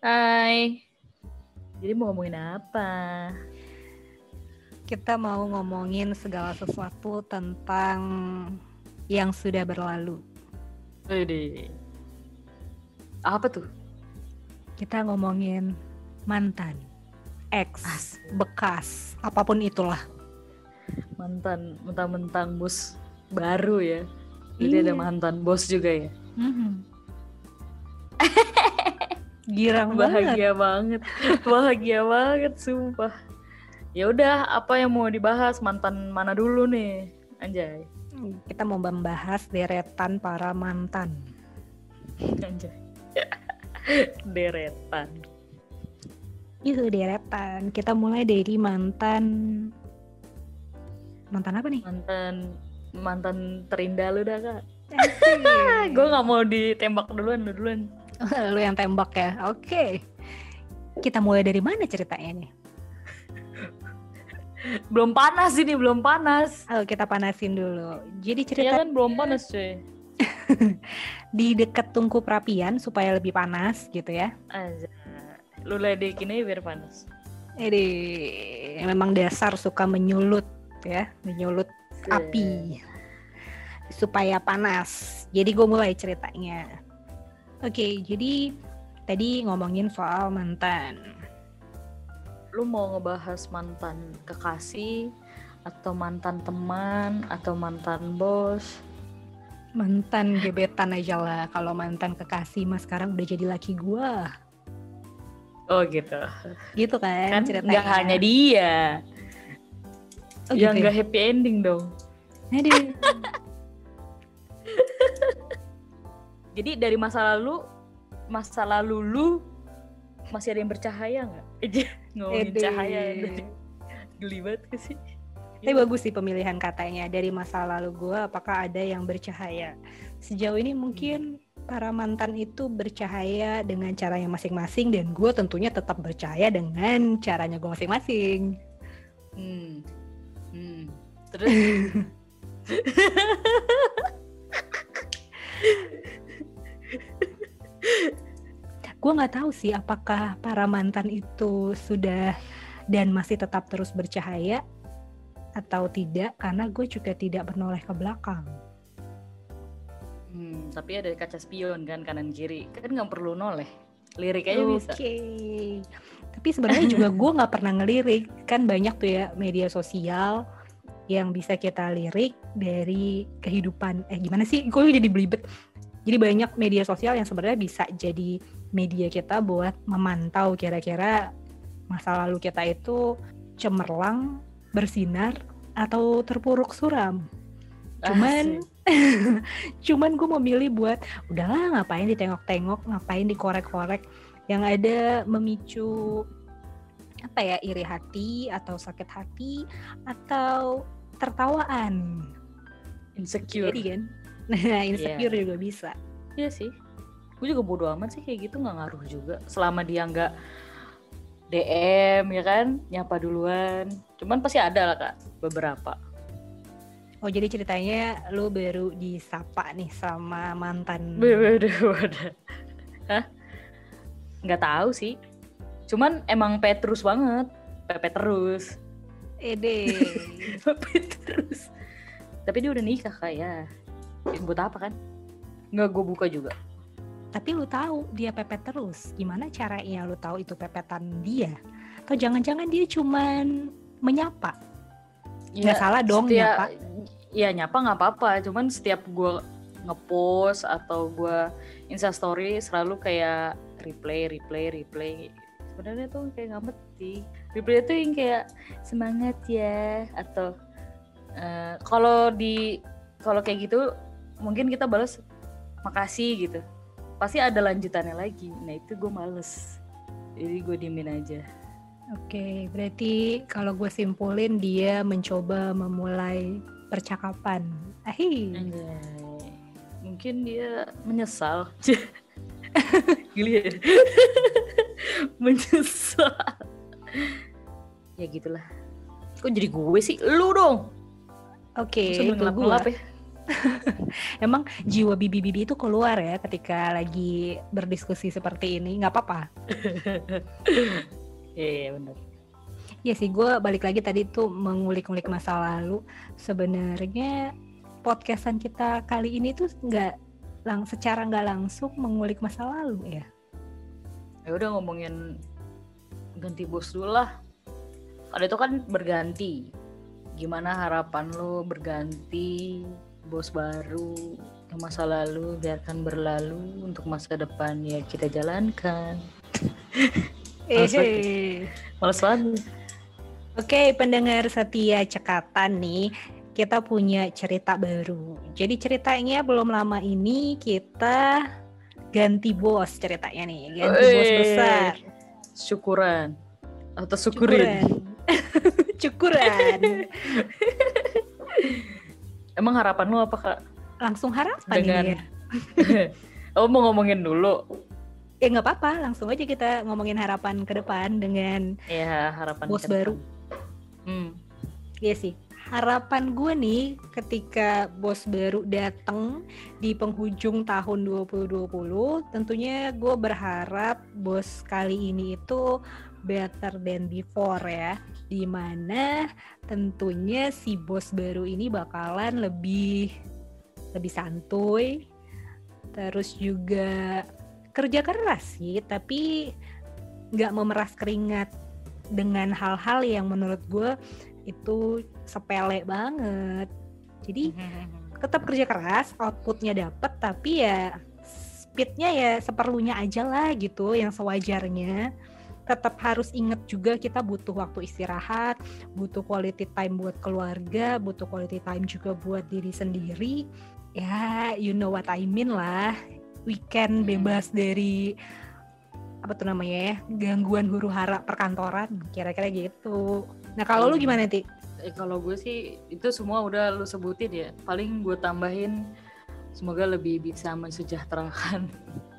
Hai. Jadi mau ngomongin apa? Kita mau ngomongin segala sesuatu tentang yang sudah berlalu. Wede. Apa tuh? Kita ngomongin mantan, ex, bekas, apa pun itulah. Mantan, mentang-mentang bos baru ya. Jadi ada Iya. mantan bos juga ya. Mhm. Girang banget. Bahagia banget. Bahagia banget sumpah. Ya udah, apa yang mau dibahas? Mantan mana dulu nih? Anjay. Kita mau membahas deretan para mantan. Anjay. Deretan. Itu deretan. Kita mulai dari mantan mantan apa nih? Mantan mantan terindah lu dah kak. Gue nggak mau ditembak duluan, lu duluan. Lu yang tembak ya. Oke. Kita mulai dari mana ceritanya nih? Belum panas ini, belum panas. Ayo kita panasin dulu. Jadi Iya cerita kan belum panas cuy. di dekat tungku perapian supaya lebih panas gitu ya. Aja. Lu ledekin aja biar panas. Jadi memang dasar suka menyulut ya, menyulut api supaya panas. Jadi gue mulai ceritanya. Oke, jadi tadi ngomongin soal mantan. Lu mau ngebahas mantan kekasih atau mantan teman atau mantan bos? Mantan gebetan aja lah. Kalau mantan kekasih mas sekarang udah jadi laki gua. Oh gitu. Gitu kan, Kan ceritanya. nggak hanya dia. Oh, yang gitu ya? nggak happy ending dong. Aduh. Jadi dari masa lalu, masa lalu lu masih ada yang bercahaya nggak? Ngomongin Ede. cahaya. Geli banget ke sih. Tapi bagus sih pemilihan katanya dari masa lalu gue apakah ada yang bercahaya. Sejauh ini mungkin para mantan itu bercahaya dengan caranya masing-masing dan gue tentunya tetap percaya dengan caranya gue masing-masing. Hmm. Hmm. Terus Gue nggak tahu sih apakah para mantan itu sudah dan masih tetap terus bercahaya atau tidak karena gue juga tidak menoleh ke belakang. Hmm, tapi ada kaca spion kan kanan kiri. Kan nggak perlu noleh. Lirik aja Oke. bisa. Tapi sebenarnya juga gue nggak pernah ngelirik. Kan banyak tuh ya media sosial yang bisa kita lirik dari kehidupan. Eh gimana sih? Gue jadi belibet. Jadi banyak media sosial yang sebenarnya bisa jadi media kita buat memantau kira-kira masa lalu kita itu cemerlang, bersinar, atau terpuruk suram. Cuman Asik. cuman gue memilih buat udahlah ngapain ditengok-tengok ngapain dikorek-korek yang ada memicu apa ya iri hati atau sakit hati atau tertawaan insecure. jadi kan nah insecure juga bisa Iya sih. Gue juga bodo amat sih kayak gitu nggak ngaruh juga. Selama dia nggak DM ya kan, nyapa duluan. Cuman pasti ada lah kak, beberapa. oh jadi ceritanya lu baru disapa nih sama mantan Beda, beda. Hah? Nggak tahu sih. Cuman emang Petrus banget, Pepe terus, ede Pepe terus. Tapi dia udah nikah kak ya. Ya, Buat apa kan? Nggak gue buka juga. tapi lu tahu dia pepet terus gimana caranya lu tahu itu pepetan dia atau jangan-jangan dia cuman menyapa nggak salah dong setiap- nyapa Iya nyapa nggak apa-apa, cuman setiap gue ngepost atau gue instastory selalu kayak replay, replay, replay. Sebenarnya tuh kayak nggak penting. Replay tuh yang kayak semangat ya atau eh, kalau di kalau kayak gitu mungkin kita balas makasih gitu. Pasti ada lanjutannya lagi. Nah itu gue males. Jadi gue diemin aja. Oke, berarti kalau gue simpulin dia mencoba memulai percakapan. Ahi, Anjay. Mungkin dia menyesal. Gili ya. menyesal. Ya gitulah. Kok jadi gue sih? Lu dong. oke, Sebelum itu gue. ya. Emang jiwa bibi-bibi itu keluar ya ketika lagi berdiskusi seperti ini, nggak apa-apa. Iya, iya benar. Ya sih, gue balik lagi tadi tuh mengulik-ngulik masa lalu. Sebenarnya podcastan kita kali ini tuh nggak lang secara nggak langsung mengulik masa lalu ya. Ya udah ngomongin ganti bos dulu lah. Ada itu kan berganti. Gimana harapan lo berganti bos baru masa lalu biarkan berlalu untuk masa depan ya kita jalankan. Males banget. Eh, Males banget. Oke, pendengar setia cekatan nih, kita punya cerita baru. Jadi ceritanya belum lama ini kita ganti bos ceritanya nih, ganti bos Wey. besar. Syukuran atau syukurin. Cukuran. Emang harapan lo apa kak? Langsung harapan Dengan- ini ya. oh mau ngomongin dulu. Ya nggak apa-apa, langsung aja kita ngomongin harapan ke depan dengan Ya harapan Bos baru. Hmm. Iya sih. Harapan gue nih ketika bos baru datang di penghujung tahun 2020, tentunya gue berharap bos kali ini itu better than before ya. Di mana tentunya si bos baru ini bakalan lebih lebih santuy, terus juga kerja keras sih, tapi nggak memeras keringat dengan hal-hal yang menurut gue itu sepele banget. Jadi tetap kerja keras, outputnya dapet, tapi ya speednya ya seperlunya aja lah gitu, yang sewajarnya. Tetap harus inget juga kita butuh waktu istirahat, butuh quality time buat keluarga, butuh quality time juga buat diri sendiri. Ya, you know what I mean lah. Weekend Hmm. bebas dari apa tuh namanya ya gangguan huru hara perkantoran kira-kira gitu. Nah kalau lu Hmm. gimana ti? Eh, kalau gue sih itu semua udah lu sebutin ya. Paling gue tambahin semoga lebih bisa mensejahterakan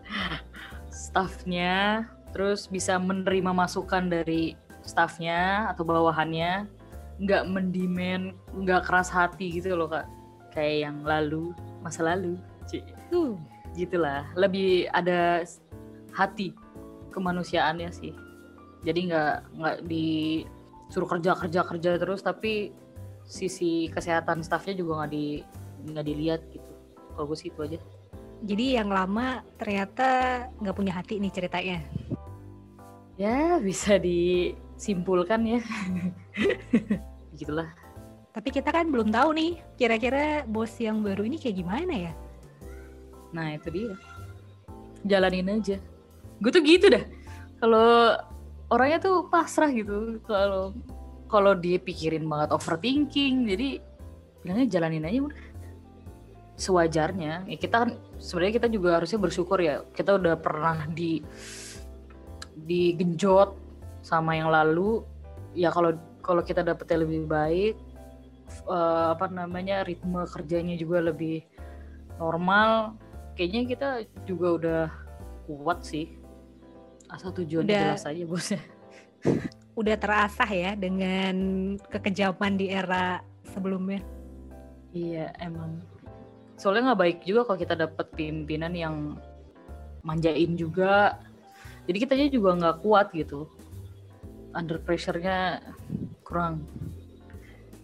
staffnya, terus bisa menerima masukan dari staffnya atau bawahannya, nggak mendimen, nggak keras hati gitu loh kak. Kayak yang lalu, masa lalu. Tuh. gitulah. Lebih ada hati kemanusiaannya sih. Jadi nggak nggak disuruh kerja kerja kerja terus, tapi sisi kesehatan staffnya juga nggak di nggak dilihat gitu. Kalau gue sih itu aja. Jadi yang lama ternyata nggak punya hati nih ceritanya. Ya bisa disimpulkan ya. Gitulah. Tapi kita kan belum tahu nih kira-kira bos yang baru ini kayak gimana ya? Nah itu dia. Jalanin aja. Gue tuh gitu dah. Kalau orangnya tuh pasrah gitu. Kalau kalau dia pikirin banget overthinking, jadi bilangnya jalanin aja udah. Sewajarnya. Ya kita kan sebenarnya kita juga harusnya bersyukur ya. Kita udah pernah di digenjot sama yang lalu. Ya kalau kalau kita dapetnya lebih baik, eh, apa namanya ritme kerjanya juga lebih normal kayaknya kita juga udah kuat sih asal tujuannya Udah. jelas aja bosnya Udah terasah ya dengan kekejaman di era sebelumnya. iya emang soalnya nggak baik juga kalau kita dapat pimpinan yang manjain juga jadi kita juga nggak kuat gitu. Under pressure-nya kurang.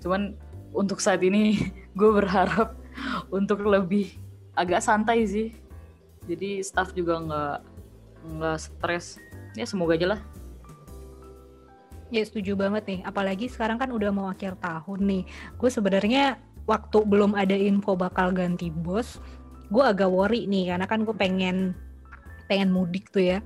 Cuman untuk saat ini gue berharap untuk lebih agak santai sih. Jadi staff juga nggak nggak stres. Ya semoga aja lah. Ya setuju banget nih, apalagi sekarang kan udah mau akhir tahun nih. Gue sebenarnya waktu belum ada info bakal ganti bos, gue agak worry nih. Karena kan gue pengen pengen mudik tuh ya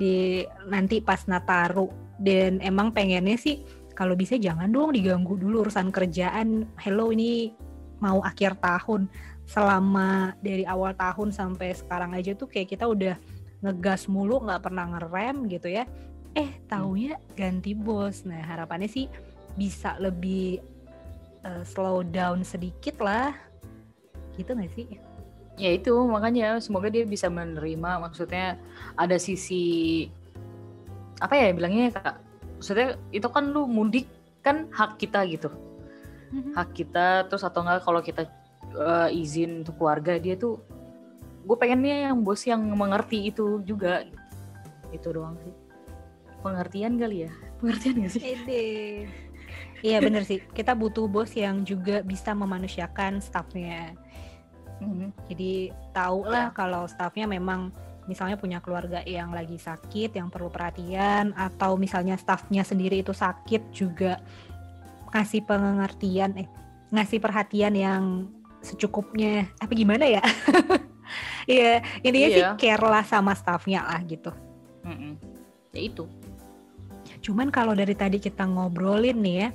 di nanti pas Nataru. Dan emang pengennya sih kalau bisa jangan dong diganggu dulu urusan kerjaan. Hello ini mau akhir tahun. Selama dari awal tahun sampai sekarang aja tuh kayak kita udah ngegas mulu nggak pernah ngerem gitu ya. Eh taunya ganti bos. Nah harapannya sih bisa lebih eh, slow down sedikit lah. Gitu nggak sih ya itu makanya semoga dia bisa menerima. Maksudnya ada sisi apa ya bilangnya ya, kak? Maksudnya itu kan lu mudik kan hak kita gitu. Hak kita terus atau enggak kalau kita uh, izin untuk keluarga dia tuh gue pengennya yang bos yang mengerti itu juga. Itu doang sih. Pengertian kali ya? Pengertian gak sih? Iya bener sih, kita butuh bos yang juga bisa memanusiakan staffnya. Mm-hmm. Jadi tahu lah kalau staffnya memang misalnya punya keluarga yang lagi sakit, yang perlu perhatian, atau misalnya staffnya sendiri itu sakit juga ngasih pengertian, eh ngasih perhatian yang secukupnya. Apa gimana ya? Iya intinya iya. sih care lah sama staffnya lah gitu. Mm-mm. Ya itu Cuman kalau dari tadi kita ngobrolin nih ya,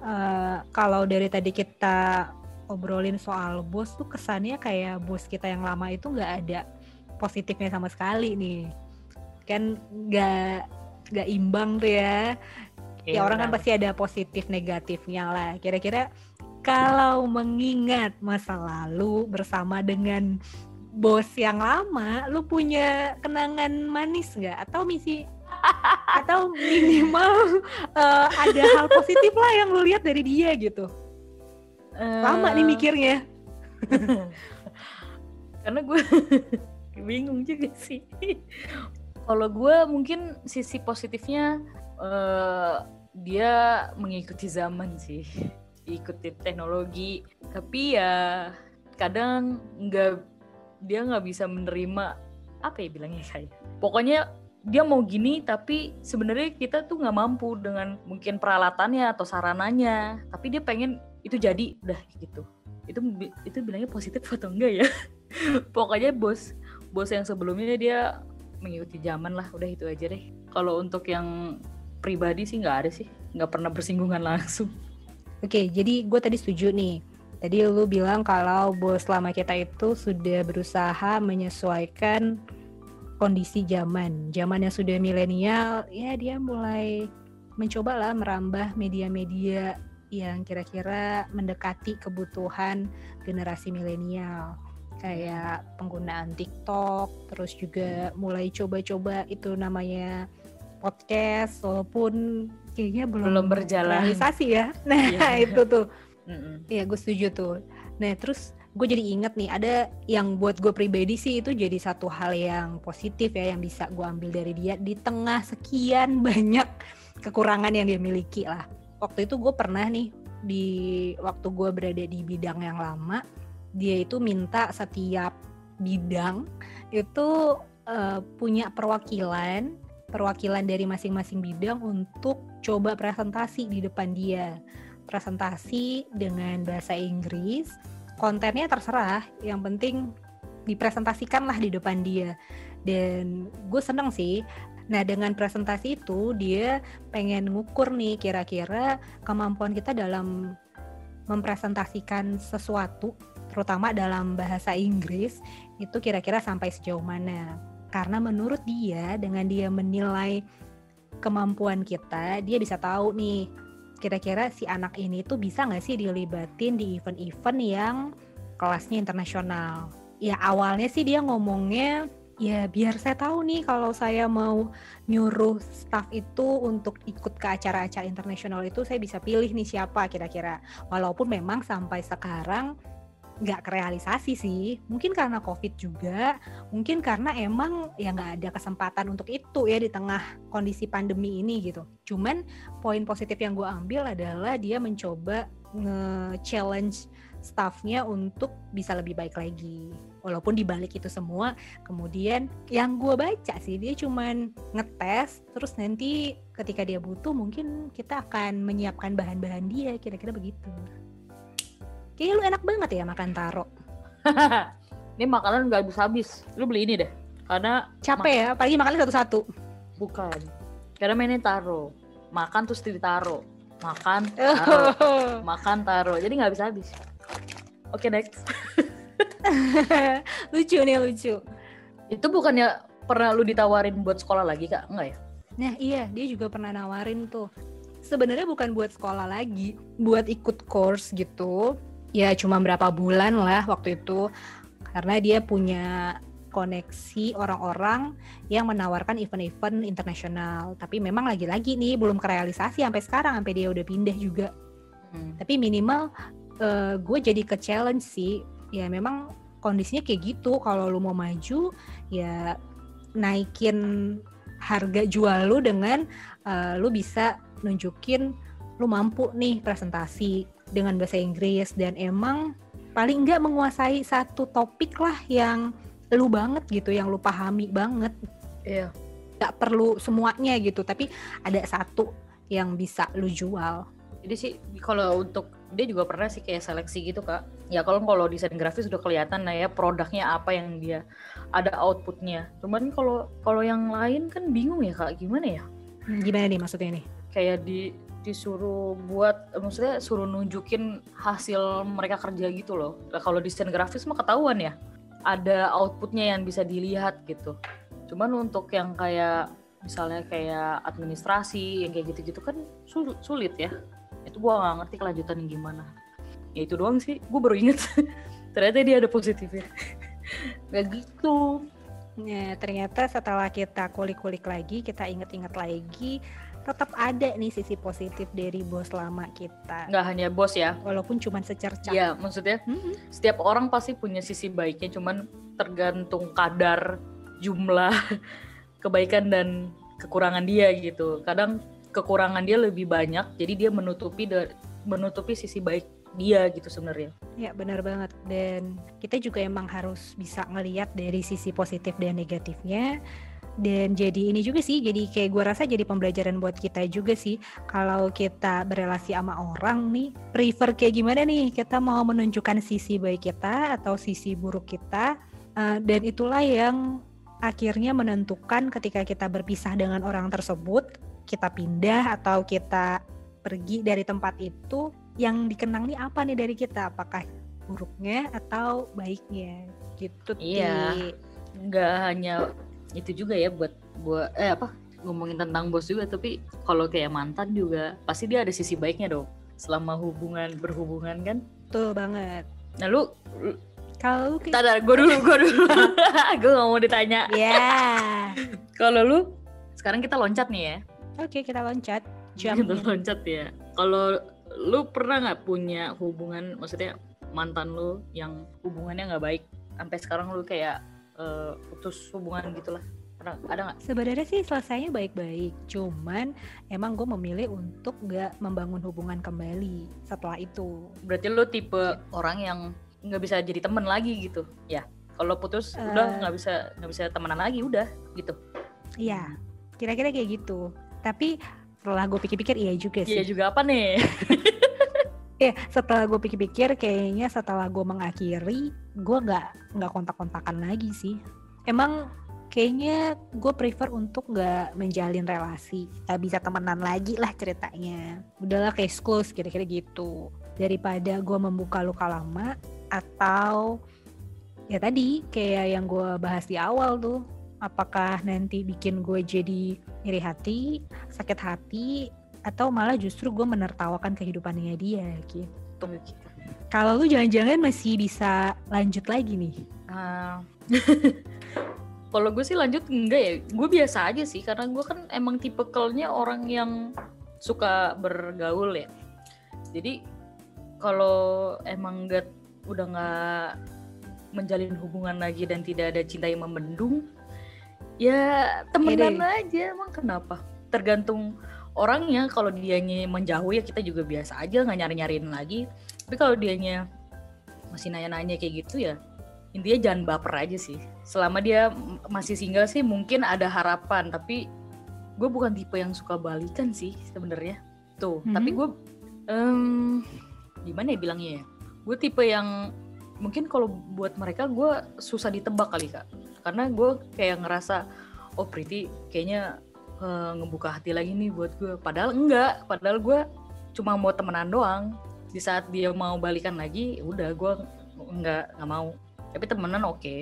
uh, kalau dari tadi kita obrolin soal bos tuh kesannya kayak bos kita yang lama itu nggak ada positifnya sama sekali nih. Kan nggak nggak imbang tuh ya. Ya, ya orang kan pasti ada positif negatifnya lah. Kira-kira kalau mengingat masa lalu bersama dengan bos yang lama, lu punya kenangan manis nggak? Atau misi atau minimal uh, ada hal positif lah yang lu lihat dari dia gitu uh, lama nih mikirnya. Karena gue bingung juga sih. Kalau gue mungkin sisi positifnya uh, dia mengikuti zaman sih. Ikuti teknologi. Tapi ya kadang nggak dia nggak bisa menerima apa ya bilangnya saya? Pokoknya dia mau gini tapi sebenarnya kita tuh nggak mampu dengan mungkin peralatannya atau sarananya. Tapi dia pengen itu jadi udah gitu. Itu itu bilangnya positif atau enggak ya? Pokoknya bos bos yang sebelumnya dia mengikuti zaman lah udah itu aja deh. Kalau untuk yang pribadi sih nggak ada sih nggak pernah bersinggungan langsung. Oke jadi gue tadi setuju nih. Tadi lu bilang kalau bos lama kita itu sudah berusaha menyesuaikan kondisi zaman. Zaman yang sudah milenial, ya dia mulai mencoba lah merambah media-media yang kira-kira mendekati kebutuhan generasi milenial kayak penggunaan TikTok, terus juga mulai coba-coba itu namanya podcast, walaupun kayaknya belum, belum berjalan realisasi ya. Nah yeah. itu tuh, iya gue setuju tuh. Nah terus gue jadi inget nih ada yang buat gue pribadi sih itu jadi satu hal yang positif ya yang bisa gue ambil dari dia di tengah sekian banyak kekurangan yang dia miliki lah. Waktu itu gue pernah nih di waktu gue berada di bidang yang lama dia itu minta setiap bidang itu uh, punya perwakilan perwakilan dari masing-masing bidang untuk coba presentasi di depan dia. Presentasi dengan bahasa Inggris kontennya terserah. Yang penting dipresentasikan lah di depan dia. Dan gue seneng sih. Nah dengan presentasi itu dia pengen ngukur nih kira-kira kemampuan kita dalam mempresentasikan sesuatu terutama dalam bahasa Inggris itu kira-kira sampai sejauh mana. Karena menurut dia dengan dia menilai kemampuan kita, dia bisa tahu nih kira-kira si anak ini tuh bisa nggak sih dilibatin di event-event yang kelasnya internasional. Ya awalnya sih dia ngomongnya ya biar saya tahu nih kalau saya mau nyuruh staff itu untuk ikut ke acara-acara internasional itu saya bisa pilih nih siapa kira-kira. Walaupun memang sampai sekarang nggak kerealisasi sih. Mungkin karena covid juga mungkin karena emang ya nggak ada kesempatan untuk itu ya di tengah kondisi pandemi ini gitu. Cuman poin positif yang gue ambil adalah dia mencoba nge-challenge staffnya untuk bisa lebih baik lagi. Walaupun dibalik itu semua kemudian yang gue baca sih dia cuman ngetes terus nanti ketika dia butuh mungkin kita akan menyiapkan bahan-bahan dia kira-kira begitu Kayaknya lu enak banget ya makan taro. ini makanan gak habis-habis. Lu beli ini deh. Karena capek ya, apalagi makannya satu-satu. Bukan. Karena mainnya taro. Makan terus ditaro. Makan, taro. Makan, taro. Jadi gak habis-habis. Oke, okay, next. lucu nih, lucu. Itu bukannya pernah lu ditawarin buat sekolah lagi, Kak? Enggak ya? Nah, iya, dia juga pernah nawarin tuh. Sebenarnya bukan buat sekolah lagi, buat ikut course gitu ya cuma berapa bulan lah waktu itu karena dia punya koneksi orang-orang yang menawarkan event-event internasional. Tapi memang lagi-lagi nih belum kerealisasi sampai sekarang sampai dia udah pindah juga. Hmm. Tapi minimal uh, gue jadi ke challenge sih ya memang kondisinya kayak gitu kalau lu mau maju ya naikin harga jual lu dengan uh, lu bisa nunjukin lu mampu nih presentasi dengan bahasa Inggris. Dan emang paling enggak menguasai satu topik lah yang lu banget gitu yang lu pahami banget. Iya. Nggak perlu semuanya gitu tapi ada satu yang bisa lu jual. Jadi sih kalau untuk dia juga pernah sih kayak seleksi gitu kak. Ya kalau kalau desain grafis udah kelihatan lah ya produknya apa yang dia ada outputnya. Cuman kalau kalau yang lain kan bingung ya kak. Gimana ya? Hmm, gimana nih maksudnya nih? Kayak di disuruh buat maksudnya suruh nunjukin hasil mereka kerja gitu loh. Nah, kalau desain grafis mah ketahuan ya ada outputnya yang bisa dilihat gitu. Cuman untuk yang kayak misalnya kayak administrasi yang kayak gitu-gitu kan sulit ya. Itu gue gak ngerti kelanjutannya gimana. Ya itu doang sih gue baru inget ternyata dia ada positifnya. Gak gitu. Ya ternyata setelah kita kulik-kulik lagi kita inget-inget lagi tetap ada nih sisi positif dari bos lama kita. Nggak hanya bos ya. Walaupun cuma secerca. Iya, maksudnya hmm. setiap orang pasti punya sisi baiknya, cuman tergantung kadar jumlah kebaikan dan kekurangan dia gitu. Kadang kekurangan dia lebih banyak, jadi dia menutupi menutupi sisi baik dia gitu sebenarnya. Ya benar banget dan kita juga emang harus bisa ngelihat dari sisi positif dan negatifnya dan jadi ini juga sih jadi kayak gue rasa jadi pembelajaran buat kita juga sih. Kalau kita berrelasi sama orang nih prefer kayak gimana nih? Kita mau menunjukkan sisi baik kita atau sisi buruk kita uh, dan itulah yang akhirnya menentukan ketika kita berpisah dengan orang tersebut kita pindah atau kita pergi dari tempat itu yang dikenang nih apa nih dari kita? Apakah buruknya atau baiknya? Gitu iya. Nggak hanya itu juga ya buat buat eh apa ngomongin tentang bos juga tapi kalau kayak mantan juga pasti dia ada sisi baiknya dong selama hubungan berhubungan kan tuh banget nah lu, kalau Tadar, gue dulu, gue dulu. gue gak mau ditanya. Ya. Yeah. kalau lu, sekarang kita loncat nih ya. Oke, okay, kita loncat. Jam. Kita loncat ya. Kalau lu pernah nggak punya hubungan, maksudnya mantan lu yang hubungannya nggak baik, sampai sekarang lu kayak uh, putus hubungan gitulah ada nggak? Sebenarnya sih selesainya baik-baik, cuman emang gue memilih untuk nggak membangun hubungan kembali setelah itu. Berarti lo tipe orang yang nggak bisa jadi temen lagi gitu, ya? Kalau putus uh, udah nggak bisa nggak bisa temenan lagi, udah gitu. Iya, kira-kira kayak gitu. Tapi setelah gue pikir-pikir iya juga iya sih. Iya juga apa nih? ya setelah gue pikir-pikir kayaknya setelah gue mengakhiri gue nggak nggak kontak-kontakan lagi sih. Emang kayaknya gue prefer untuk nggak menjalin relasi nggak bisa temenan lagi lah ceritanya. Udahlah kayak school kira-kira gitu. Daripada gue membuka luka lama atau ya tadi kayak yang gue bahas di awal tuh apakah nanti bikin gue jadi iri hati sakit hati atau malah justru gue menertawakan kehidupannya dia gitu. Kalau lu jangan-jangan masih bisa lanjut lagi nih? Uh, kalau gue sih lanjut enggak ya, gue biasa aja sih karena gue kan emang tipe tipikalnya orang yang suka bergaul ya. Jadi kalau emang gak udah nggak menjalin hubungan lagi dan tidak ada cinta yang membendung, ya temenan aja emang kenapa? Tergantung orangnya. Kalau dianya menjauh ya kita juga biasa aja nggak nyari nyariin lagi. Tapi kalau dianya masih nanya-nanya kayak gitu ya intinya jangan baper aja sih. Selama dia masih single sih mungkin ada harapan. Tapi gue bukan tipe yang suka balikan sih sebenarnya. Tuh mm-hmm. tapi gue um, gimana ya bilangnya ya? Gue tipe yang mungkin kalau buat mereka gue susah ditebak kali kak. Karena gue kayak ngerasa oh Priti kayaknya uh, ngebuka hati lagi nih buat gue. Padahal enggak padahal gue cuma mau temenan doang. Di saat dia mau balikan lagi udah gue enggak nggak mau. Tapi temenan oke. Okay.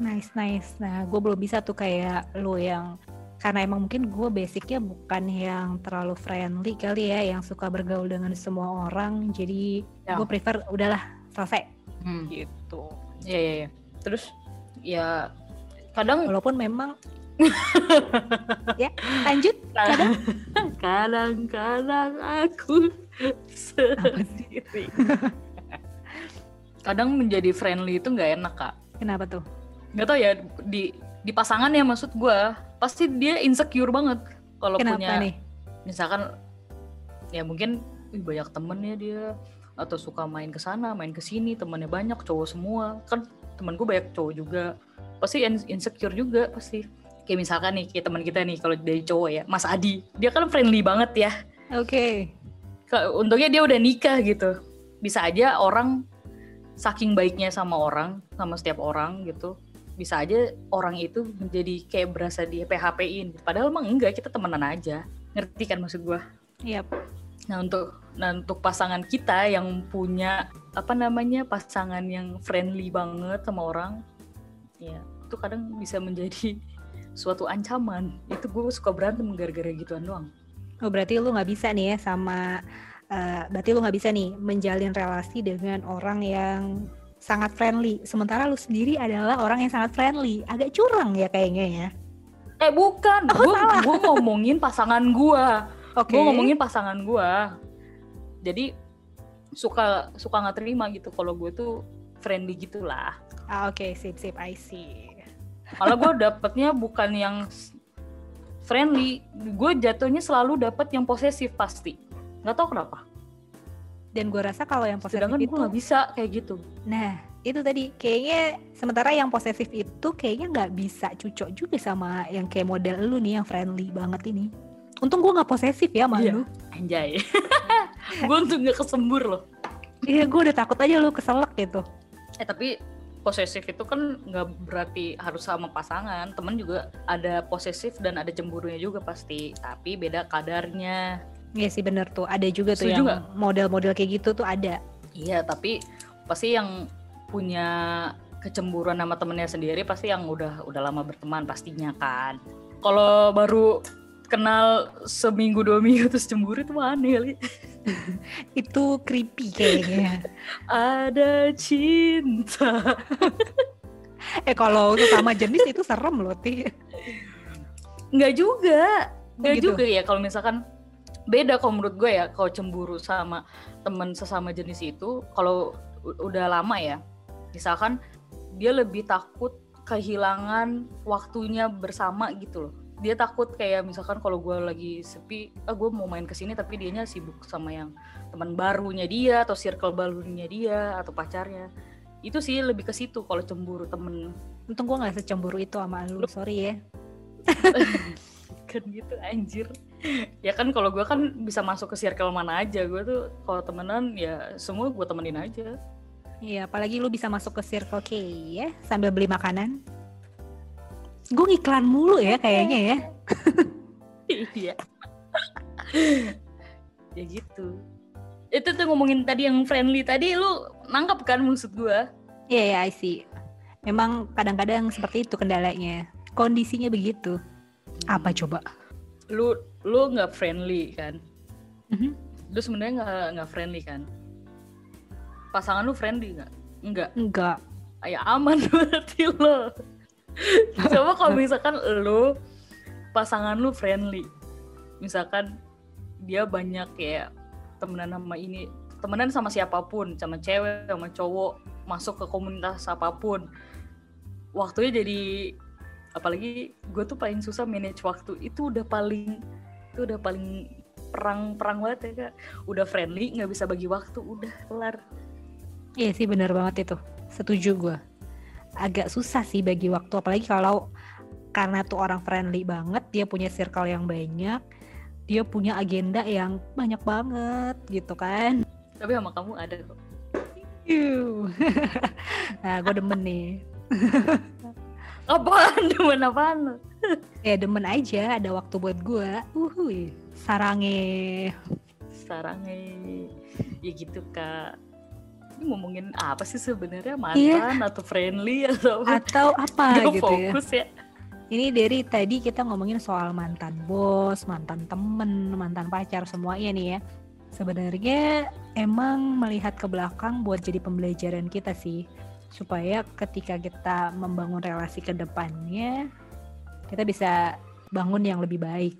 nice nice. Nah gue belum bisa tuh kayak lo yang karena emang mungkin gue basicnya bukan yang terlalu friendly kali ya yang suka bergaul dengan semua orang. Jadi ya. gue prefer udahlah selesai. Hmm. gitu. Ya ya ya terus ya kadang walaupun memang ya lanjut kadang. Kadang-kadang aku sendiri kadang menjadi friendly itu nggak enak kak. Kenapa tuh? nggak tau ya di di pasangan ya maksud gue pasti dia insecure banget kalau Kenapa punya nih? misalkan ya mungkin "Ih, banyak temennya dia atau suka main ke sana main ke sini temannya banyak cowok semua. Kan temen gue banyak cowok juga. Pasti in- insecure juga pasti kayak misalkan nih kayak teman kita nih kalau dari cowok ya Mas Adi. Dia kan friendly banget ya. Oke. Ke- untungnya dia udah nikah gitu. Bisa aja orang saking baiknya sama orang sama setiap orang gitu bisa aja orang itu menjadi kayak berasa dia PHP-in padahal emang enggak kita temenan aja. Ngerti kan maksud gua? Iya. nah untuk nah untuk pasangan kita yang punya apa namanya pasangan yang friendly banget sama orang ya itu kadang bisa menjadi suatu ancaman itu gue suka berantem gara-gara gituan doang Oh berarti lu nggak bisa nih ya sama eh, berarti lu nggak bisa nih menjalin relasi dengan orang yang sangat friendly. Sementara lu sendiri adalah orang yang sangat friendly. Agak curang ya kayaknya ya. eh bukan gue gue ngomongin pasangan gua Oke. gue ngomongin pasangan gua jadi suka suka nggak terima gitu kalau gue tuh friendly gitulah Ah, Oke, sip sip I see. Malah gue dapetnya bukan yang friendly gue jatuhnya selalu dapet yang posesif pasti nggak tahu kenapa Dan gue rasa kalau yang posesif sedangkan gue itu, nggak bisa kayak gitu nah itu tadi kayaknya sementara yang posesif itu kayaknya nggak bisa cocok juga sama yang kayak model lu nih yang friendly banget ini. Untung gue nggak posesif ya sama Iya. lu. anjay gue untuk nggak kesembur loh Iya, gue udah takut aja lu keselak gitu. eh tapi posesif itu kan nggak berarti harus sama pasangan. Temen juga ada posesif dan ada cemburunya juga pasti. Tapi beda kadarnya. Iya sih bener tuh, ada juga tuh Setuju yang model-model kayak gitu tuh ada. iya tapi pasti yang punya kecemburuan sama temennya sendiri pasti yang udah udah lama berteman pastinya kan. Kalau baru kenal seminggu dua minggu terus cemburu itu aneh kali Itu creepy kayaknya. ada cinta eh kalau sesama jenis itu serem loh, Ti. nggak juga nggak gitu? juga ya kalau misalkan beda kalau menurut gue ya kalau cemburu sama temen sesama jenis itu kalau udah lama ya misalkan dia lebih takut kehilangan waktunya bersama gitu loh dia takut kayak misalkan kalau gue lagi sepi ah gue mau main ke sini tapi dianya sibuk sama yang teman barunya dia atau circle barunya dia atau pacarnya. Itu sih lebih ke situ kalau cemburu temen. Untung gue gak secemburu itu sama lu, sorry ya. kan gitu anjir. Ya kan kalau gue kan bisa masuk ke circle mana aja. Gue tuh kalau temenan ya semua gue temenin aja. Iya, apalagi lu bisa masuk ke Circle K ya, sambil beli makanan. Gue ngiklan mulu ya kayaknya ya. iya ya gitu itu tuh ngomongin tadi yang friendly tadi lu nangkap kan maksud gue Iya, ya, I see. Memang kadang-kadang seperti itu kendalanya. Kondisinya begitu. Apa coba? lu lu nggak friendly kan Mhm. lu sebenarnya nggak nggak friendly kan pasangan lu friendly nggak nggak Enggak. ya aman berarti lo coba kalau misalkan lo pasangan lu friendly. Misalkan dia banyak kayak temenan sama ini temenan sama siapa pun sama cewek sama cowok masuk ke komunitas apa pun. Waktunya jadi apalagi gue tuh paling susah manage waktu. Itu udah paling itu udah paling perang perang banget ya kak. Udah friendly nggak bisa bagi waktu udah kelar. Iya sih benar banget itu. Setuju gue. Agak susah sih bagi waktu apalagi kalau karena tuh orang friendly banget, dia punya circle yang banyak, dia punya agenda yang banyak banget gitu kan. tapi sama kamu ada kok nah, gue demen nih. apaan demen apaan? Ya demen aja ada waktu buat gue. Uhuy. Sarange. sarangnya ya gitu kak ini ngomongin apa sih sebenarnya Iya. mantan atau friendly atau apa Atau apa gitu ya. fokus ya Ini dari tadi kita ngomongin soal mantan bos, mantan temen, mantan pacar semuanya nih ya. Sebenarnya emang melihat ke belakang buat jadi pembelajaran kita sih. Supaya ketika kita membangun relasi ke depannya, kita bisa bangun yang lebih baik.